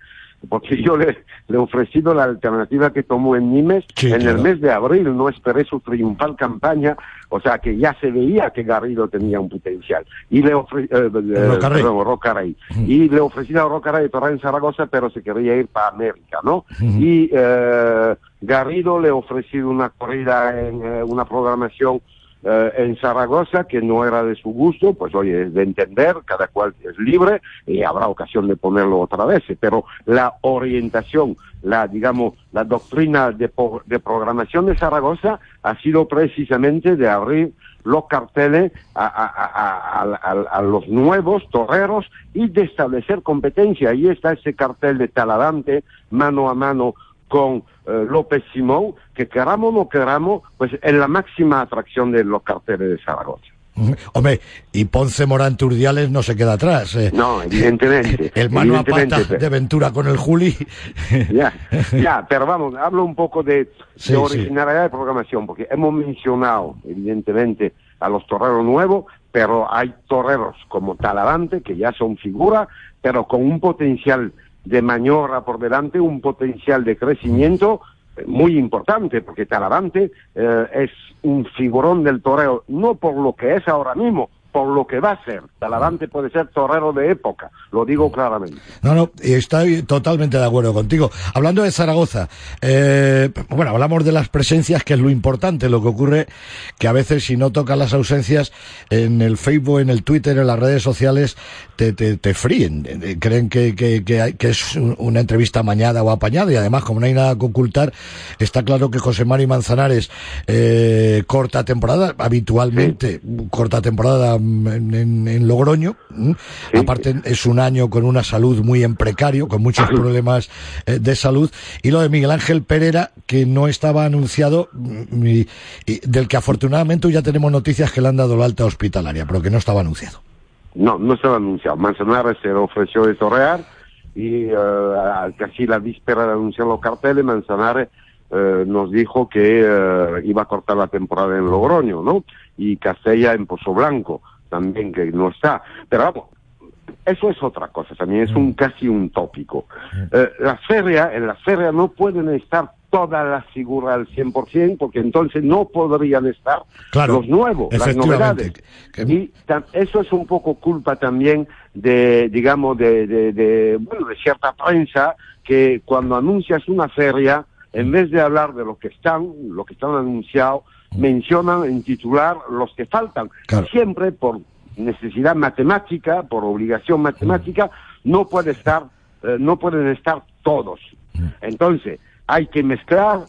R: porque yo le, le he ofrecido la alternativa que tomó en Nimes
A: Sí,
R: en
A: claro.
R: el mes de abril, no esperé su triunfal campaña, o sea que ya se veía que Garrido tenía un potencial. Y le ofrecí,
A: Roca Rey.
R: Roca Rey. Y le ofrecí a Roca Rey torear en Zaragoza, pero se quería ir para América, ¿no? Y eh, Garrido le he ofrecido una corrida en eh, una programación eh, en Zaragoza que no era de su gusto, pues oye, es de entender, cada cual es libre y habrá ocasión de ponerlo otra vez, pero la orientación, la digamos, la doctrina de, de programación de Zaragoza ha sido precisamente de abrir los carteles a- a- a- a los nuevos toreros y de establecer competencia. Ahí está ese cartel de Taladante, mano a mano con eh, López Simón, que queramos o no queramos, pues es la máxima atracción de los carteles de Zaragoza.
A: Hombre, y Ponce Morante Urdiales no se queda atrás. eh.
R: No, evidentemente.
A: El mano a pata
R: evidentemente,
A: de Ventura con el Juli.
R: Ya, ya, pero vamos, hablo un poco de,
A: Sí,
R: de
A: sí.
R: originalidad de programación, porque hemos mencionado, evidentemente, a los toreros nuevos, pero hay toreros como Talavante, que ya son figuras, pero con un potencial de maniobra por delante, un potencial de crecimiento eh, muy importante, porque Talavante eh, es un figurón del toreo, no por lo que es ahora mismo, por lo que va a ser. Talavante puede ser torero de época, lo digo claramente.
A: No, no, y estoy totalmente de acuerdo contigo. Hablando de Zaragoza, eh, bueno, hablamos de las presencias, que es lo importante, lo que ocurre que a veces si no tocan las ausencias en el Facebook, en el Twitter, en las redes sociales, te, te, te fríen. Creen que, que, que, hay- que es un- una entrevista amañada o apañada y además, como no hay nada que ocultar, está claro que José Mari Manzanares, eh, corta temporada, habitualmente corta temporada en, en- en Logroño. Aparte es un año con una salud muy en precario, con muchos problemas eh, de salud. Y lo de Miguel Ángel Pereira, que no estaba anunciado, mm, y- y del que afortunadamente ya tenemos noticias que le han dado la alta hospitalaria, pero que no estaba anunciado.
R: No, no estaba anunciado. Manzanares se le ofreció de torrear y a- casi la víspera de anunciar los carteles, Manzanares eh, nos dijo que iba a cortar la temporada en Logroño, ¿no? Y Castella en Pozo Blanco, también que no está. Pero vamos, eso es otra cosa, también es un casi un tópico. Eh, la feria, en la feria no pueden estar todas las figuras al 100%, porque entonces no podrían estar
A: Claro,
R: los nuevos, las novedades. Y eso es un poco culpa también de, digamos, de, de, de, bueno, de cierta prensa que cuando anuncias una feria, en vez de hablar de lo que están, lo que están anunciados, mencionan en titular los que faltan. Siempre por necesidad matemática, por obligación matemática, no puede estar, eh, no pueden estar todos. Entonces, hay que mezclar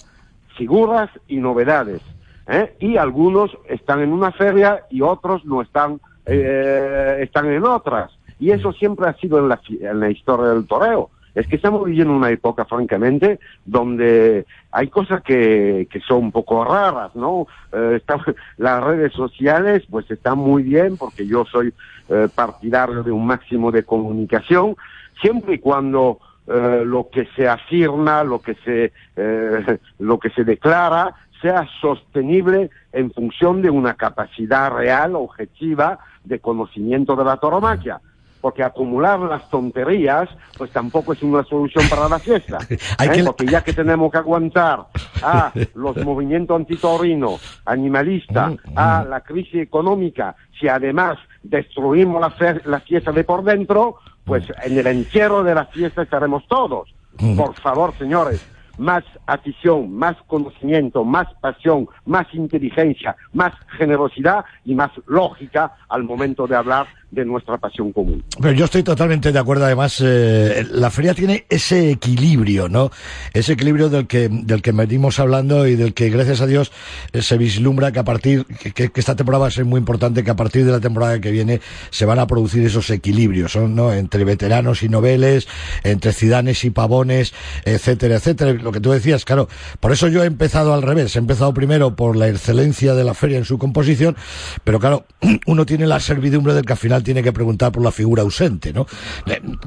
R: figuras y novedades. ¿eh? Y algunos están en una feria y otros no están, eh, están en otras. Y eso siempre ha sido en la, en la historia del toreo. Es que estamos viviendo una época, francamente, donde hay cosas que, que son un poco raras, ¿no? Eh, las redes sociales, pues están muy bien, porque yo soy eh, partidario de un máximo de comunicación, siempre y cuando eh, lo que se afirma, lo que se, lo que se declara, sea sostenible en función de una capacidad real, objetiva, de conocimiento de la tauromaquia. Porque acumular las tonterías, pues tampoco es una solución para la fiesta. ¿eh?
A: que-
R: Porque ya que tenemos que aguantar a los movimientos antitaurinos, animalistas, a la crisis económica, si además destruimos la, fe- la fiesta de por dentro, pues en el encierro de la fiesta estaremos todos. Por favor, señores, más afición, más conocimiento, más pasión, más inteligencia, más generosidad y más lógica al momento de hablar de nuestra pasión común.
A: Pero yo estoy totalmente de acuerdo. Además, eh, la feria tiene ese equilibrio, ¿no? Ese equilibrio del que del que venimos hablando y del que, gracias a Dios, eh, se vislumbra que a partir que, que- esta temporada va a ser muy importante, que a partir de la temporada que viene se van a producir esos equilibrios, ¿no? Entre veteranos y noveles, entre cidanes y pavones, etcétera, etcétera. Lo que tú decías, claro. Por eso yo he empezado al revés. He empezado primero por la excelencia de la feria en su composición, pero claro, uno tiene la servidumbre del que al final tiene que preguntar por la figura ausente, ¿no?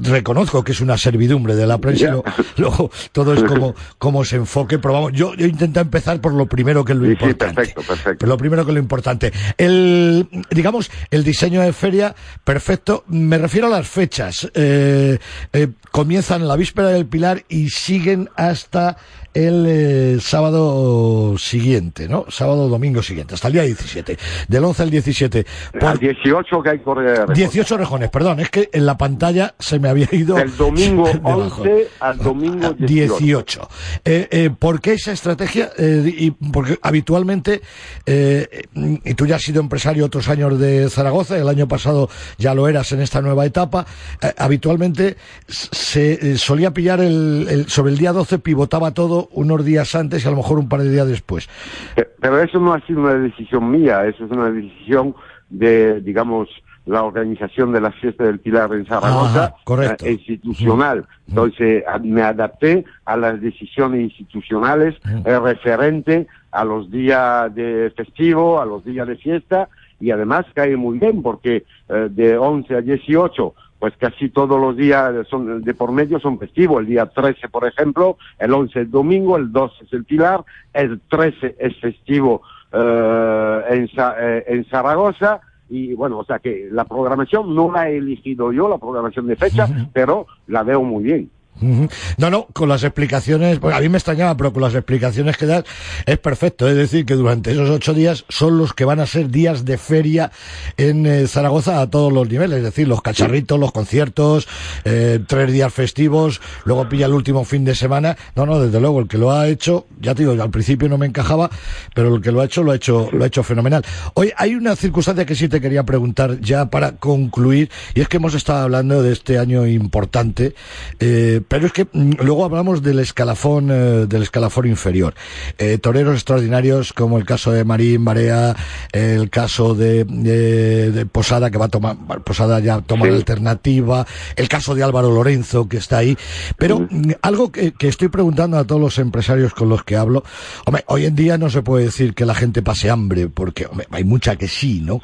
A: Reconozco que es una servidumbre de la prensa y lo- luego todo es como, como se enfoque, pero vamos, yo, yo intento empezar por lo primero que es lo
R: Sí, sí,
A: importante.
R: perfecto, perfecto.
A: Pero lo primero que es lo importante. El, digamos, el diseño de feria, perfecto. Me refiero a las fechas. Eh, eh, comienzan la víspera del Pilar y siguen hasta el eh, sábado siguiente, ¿no? Sábado domingo siguiente, hasta el día 17. Del 11 al 17.
R: Al 18 que hay que correr.
A: 18 rejones, perdón, es que en la pantalla se me había ido.
R: Del domingo
A: debajo.
R: 11 al domingo 18.
A: 18. Eh, eh, ¿Por qué esa estrategia? Eh, y porque habitualmente, eh, y tú ya has sido empresario otros años de Zaragoza, el año pasado ya lo eras en esta nueva etapa, eh, habitualmente se eh, solía pillar el, el- sobre el día 12, pivotaba todo unos días antes y a lo mejor un par de días después.
R: Pe- Pero eso no ha sido una decisión mía, eso es una decisión de, digamos, la organización de la fiesta del Pilar en Zaragoza,
A: Ajá,
R: eh, institucional. Entonces, me adapté a las decisiones institucionales eh, referente a los días de festivo, a los días de fiesta, y además cae muy bien porque eh, de 11 a 18 pues casi todos los días son de por medio son festivos. El día 13, por ejemplo, el 11 es domingo, el 12 es el Pilar, el 13 es festivo eh, en, eh, en Zaragoza. Y bueno, o sea que la programación no la he elegido yo, la programación de fecha, pero la veo muy bien.
A: No, no, con las explicaciones, porque a mí me extrañaba, pero con las explicaciones que das es perfecto. Es decir, que durante esos ocho días son los que van a ser días de feria en eh, Zaragoza a todos los niveles. Es decir, los cacharritos, los conciertos, eh, tres días festivos, luego pilla el último fin de semana. No, no, desde luego, el que lo ha hecho, ya te digo, al principio no me encajaba, pero el que lo ha hecho, lo ha hecho, lo ha hecho fenomenal. Hoy hay una circunstancia que sí te quería preguntar ya para concluir, y es que hemos estado hablando de este año importante, eh, pero es que mm, luego hablamos del escalafón, eh, del escalafón inferior. Eh, toreros extraordinarios como el caso de Marín Barea, el caso de, de- de Posada que va a tomar, Posada ya toma la alternativa, el caso de Álvaro Lorenzo que está ahí, pero mm, algo que, que estoy preguntando a todos los empresarios con los que hablo, hombre, hoy en día no se puede decir que la gente pase hambre, porque hombre, hay mucha que sí, ¿no?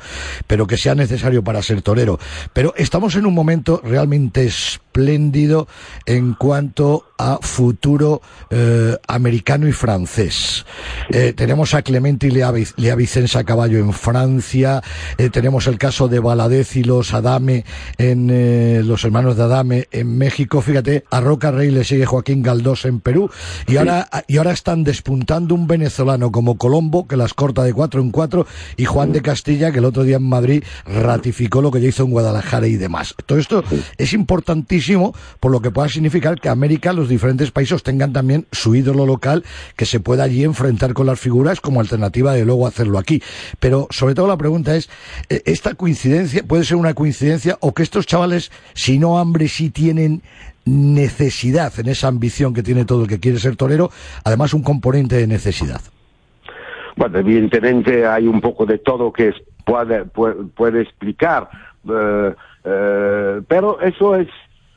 A: Pero que sea necesario para ser torero. Pero estamos en un momento realmente espléndido en cuanto a futuro eh, americano y francés. Eh, tenemos a Clemente y Lea, Vic- Lea Vicenza caballo en Francia, eh, tenemos el caso de Valadez y los Adame en los hermanos de Adame en México, fíjate, a Roca Rey le sigue Joaquín Galdós en Perú. Y ahora y ahora están despuntando un venezolano como Colombo que las corta de cuatro en cuatro y Juan de Castilla que el otro día en Madrid ratificó lo que ya hizo en Guadalajara y demás. Todo esto es importantísimo por lo que pueda significar que América, los diferentes países tengan también su ídolo local que se pueda allí enfrentar con las figuras como alternativa de luego hacerlo aquí. Pero sobre todo la pregunta es, eh, ¿esta coincidencia puede ser una coincidencia o que estos chavales, si no hambre, sí tienen necesidad en esa ambición que tiene todo el que quiere ser torero, además un componente de necesidad?
R: Bueno, evidentemente hay un poco de todo que puede, puede explicar, eh, eh, pero eso es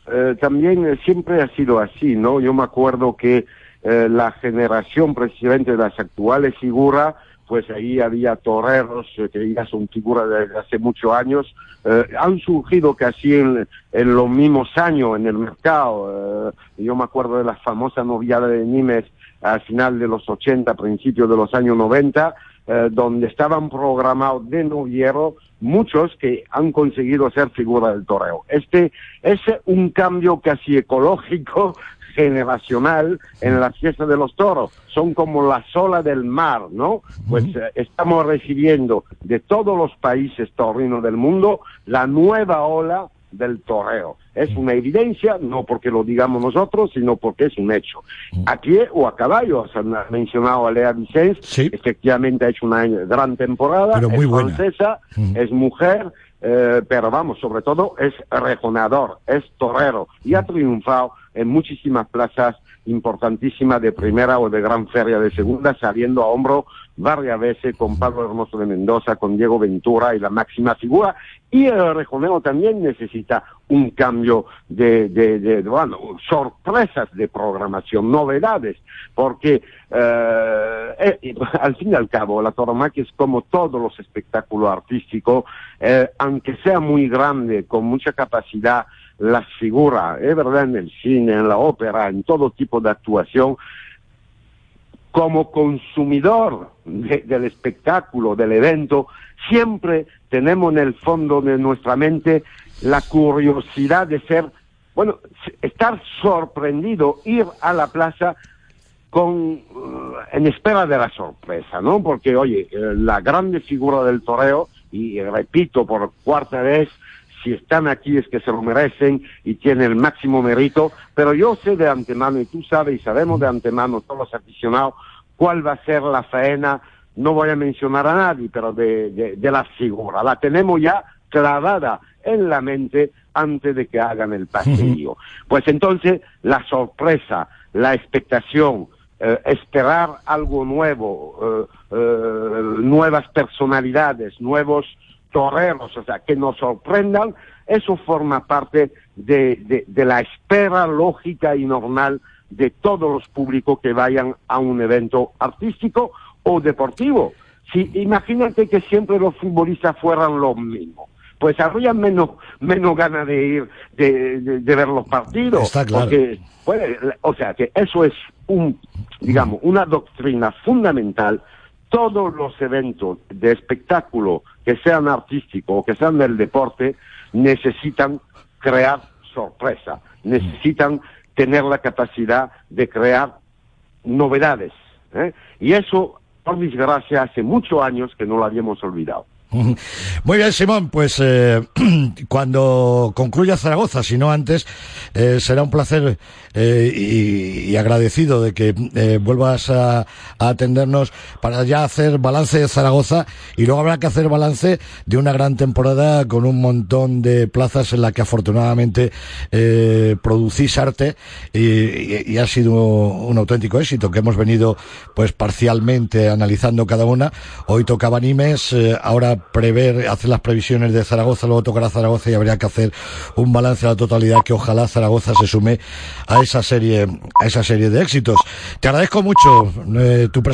R: eh, también eh, siempre ha sido así, ¿no? Yo me acuerdo que eh, la generación precisamente de las actuales figuras, pues ahí había toreros eh, que ya son figuras desde hace muchos años, han surgido casi en, en los mismos años en el mercado. yo me acuerdo de la famosa noviada de Nimes al final de los 80, principios de los años 90, eh, donde estaban programados de noviero muchos que han conseguido ser figura del toreo. Este es un cambio casi ecológico, generacional en la fiesta de los toros. Son como la sola del mar, ¿no? Pues eh, estamos recibiendo de todos los países taurinos del mundo la nueva ola del toreo. Es una evidencia, no porque lo digamos nosotros, sino porque es un hecho. A pie o a caballo, se han mencionado a Lea Vicens, efectivamente ha hecho una gran temporada,
A: Pero muy
R: es
A: buena.
R: francesa, es mujer, eh, pero vamos, sobre todo es rejonador, es torero y ha triunfado en muchísimas plazas importantísimas de primera o de gran feria de segunda, saliendo a hombro varias veces con Pablo Hermoso de Mendoza, con Diego Ventura y la máxima figura. Y el rejoneo también necesita un cambio de, de, de- bueno, sorpresas de programación, novedades, porque eh, eh, al fin y al cabo la tauromaquia es como todos los espectáculos artísticos, eh, aunque sea muy grande, con mucha capacidad, las figuras, es verdad, en el cine, en la ópera, en todo tipo de actuación, como consumidor de- del espectáculo, del evento, siempre tenemos en el fondo de nuestra mente la curiosidad de ser, bueno, estar sorprendido, ir a la plaza con eh, en espera de la sorpresa, ¿no? Porque, oye, eh, la grande figura del toreo, y repito por cuarta vez, si están aquí es que se lo merecen y tienen el máximo mérito, pero yo sé de antemano, y tú sabes, y sabemos de antemano todos los aficionados, cuál va a ser la faena, no voy a mencionar a nadie, pero de, de, de la figura. La tenemos ya clavada en la mente antes de que hagan el pasillo. Pues entonces, la sorpresa, la expectación, eh, esperar algo nuevo, eh, eh, nuevas personalidades, nuevos toreros, o sea, que nos sorprendan, eso forma parte de, de- de la espera lógica y normal de todos los públicos que vayan a un evento artístico o deportivo. Si, imagínate que siempre los futbolistas fueran los mismos. Pues habría menos, menos ganas de ir, de, de- de ver los partidos.
A: Está claro.
R: Porque, o sea, que eso es un, digamos, una doctrina fundamental todos los eventos de espectáculo, que sean artísticos o que sean del deporte, necesitan crear sorpresa, necesitan tener la capacidad de crear novedades. ¿eh? Y eso, por desgracia, hace muchos años que no lo habíamos olvidado.
A: Muy bien, Simón, pues eh, cuando concluya Zaragoza, si no antes, eh, será un placer eh, y, agradecido de que vuelvas a, a atendernos para ya hacer balance de Zaragoza y luego habrá que hacer balance de una gran temporada con un montón de plazas en la que afortunadamente producís arte y, ha sido un auténtico éxito que hemos venido pues parcialmente analizando cada una. Hoy tocaba Nimes, eh, ahora prever, hacer las previsiones de Zaragoza, luego tocará Zaragoza y habría que hacer un balance de la totalidad que ojalá Zaragoza se sume a esa serie, a esa serie de éxitos. Te agradezco mucho eh, tu presencia.